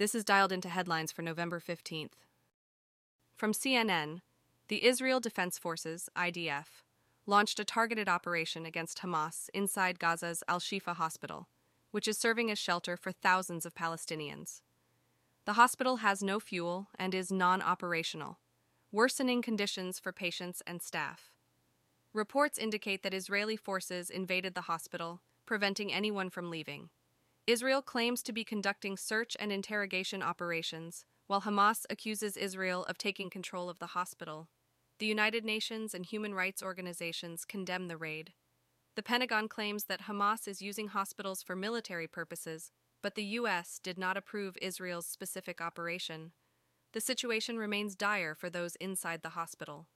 This is dialed into headlines for November 15th. From CNN, the Israel Defense Forces, IDF, launched a targeted operation against Hamas inside Gaza's Al Shifa hospital, which is serving as shelter for thousands of Palestinians. The hospital has no fuel and is non operational, worsening conditions for patients and staff. Reports indicate that Israeli forces invaded the hospital, preventing anyone from leaving. Israel claims to be conducting search and interrogation operations, while Hamas accuses Israel of taking control of the hospital. The United Nations and human rights organizations condemn the raid. The Pentagon claims that Hamas is using hospitals for military purposes, but the U.S. did not approve Israel's specific operation. The situation remains dire for those inside the hospital.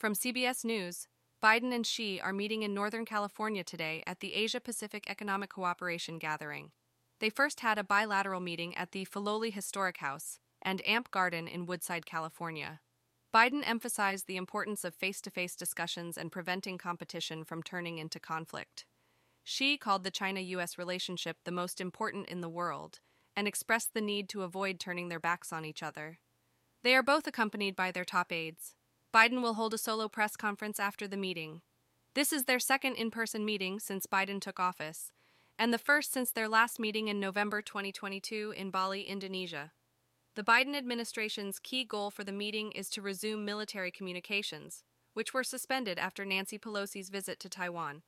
From CBS News, Biden and Xi are meeting in Northern California today at the Asia Pacific Economic Cooperation Gathering. They first had a bilateral meeting at the Filoli Historic House and Amp Garden in Woodside, California. Biden emphasized the importance of face to face discussions and preventing competition from turning into conflict. Xi called the China US relationship the most important in the world and expressed the need to avoid turning their backs on each other. They are both accompanied by their top aides. Biden will hold a solo press conference after the meeting. This is their second in person meeting since Biden took office, and the first since their last meeting in November 2022 in Bali, Indonesia. The Biden administration's key goal for the meeting is to resume military communications, which were suspended after Nancy Pelosi's visit to Taiwan.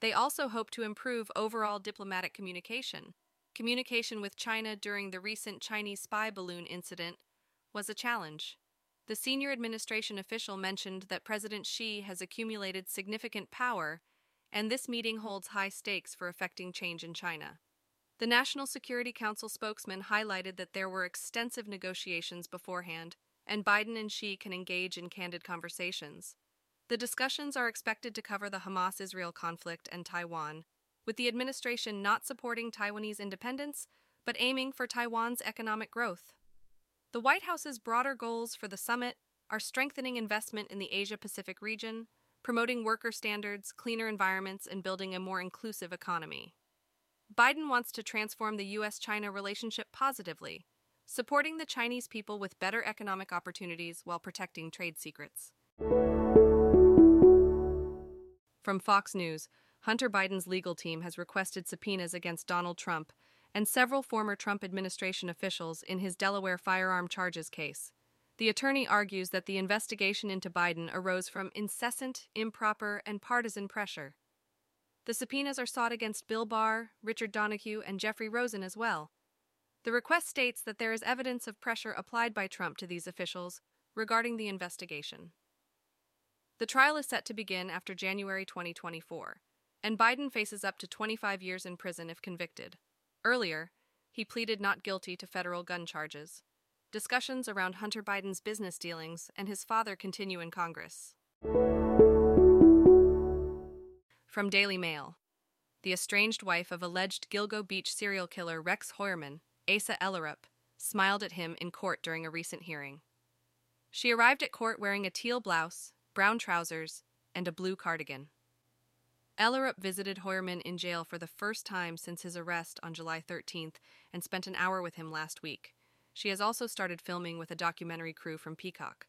They also hope to improve overall diplomatic communication. Communication with China during the recent Chinese spy balloon incident was a challenge. The senior administration official mentioned that President Xi has accumulated significant power, and this meeting holds high stakes for affecting change in China. The National Security Council spokesman highlighted that there were extensive negotiations beforehand, and Biden and Xi can engage in candid conversations. The discussions are expected to cover the Hamas Israel conflict and Taiwan, with the administration not supporting Taiwanese independence, but aiming for Taiwan's economic growth. The White House's broader goals for the summit are strengthening investment in the Asia Pacific region, promoting worker standards, cleaner environments, and building a more inclusive economy. Biden wants to transform the U.S. China relationship positively, supporting the Chinese people with better economic opportunities while protecting trade secrets. From Fox News, Hunter Biden's legal team has requested subpoenas against Donald Trump and several former Trump administration officials in his Delaware firearm charges case. The attorney argues that the investigation into Biden arose from incessant, improper, and partisan pressure. The subpoenas are sought against Bill Barr, Richard Donoghue, and Jeffrey Rosen as well. The request states that there is evidence of pressure applied by Trump to these officials regarding the investigation. The trial is set to begin after January 2024, and Biden faces up to 25 years in prison if convicted. Earlier, he pleaded not guilty to federal gun charges. Discussions around Hunter Biden's business dealings and his father continue in Congress. From Daily Mail The estranged wife of alleged Gilgo Beach serial killer Rex Heuermann, Asa Ellerup, smiled at him in court during a recent hearing. She arrived at court wearing a teal blouse, brown trousers, and a blue cardigan. Ellerup visited Heuermann in jail for the first time since his arrest on July 13th and spent an hour with him last week. She has also started filming with a documentary crew from Peacock.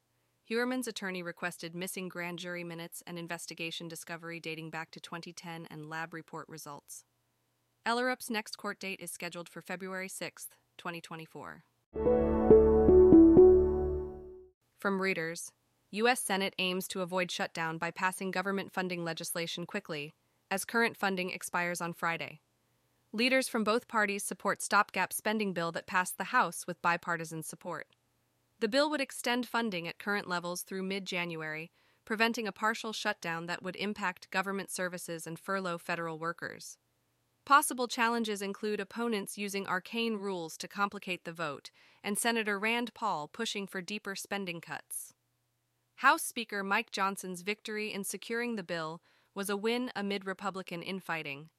Heuermann's attorney requested missing grand jury minutes and investigation discovery dating back to 2010 and lab report results. Ellerup's next court date is scheduled for February 6th, 2024. From Reuters, U.S. Senate aims to avoid shutdown by passing government funding legislation quickly, as current funding expires on Friday. Leaders from both parties support stopgap spending bill that passed the House with bipartisan support. The bill would extend funding at current levels through mid-January, preventing a partial shutdown that would impact government services and furlough federal workers. Possible challenges include opponents using arcane rules to complicate the vote, and Senator Rand Paul pushing for deeper spending cuts. House Speaker Mike Johnson's victory in securing the bill was a win amid Republican infighting.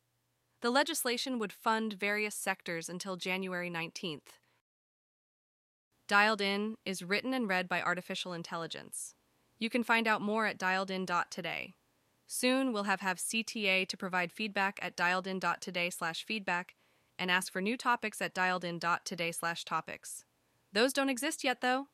The legislation would fund various sectors until January 19th. Dialed In is written and read by artificial intelligence. You can find out more at dialedin.today. Soon we'll have have CTA to provide feedback at dialedin.today/feedback and ask for new topics at dialedin.today slash topics. Those don't exist yet, though.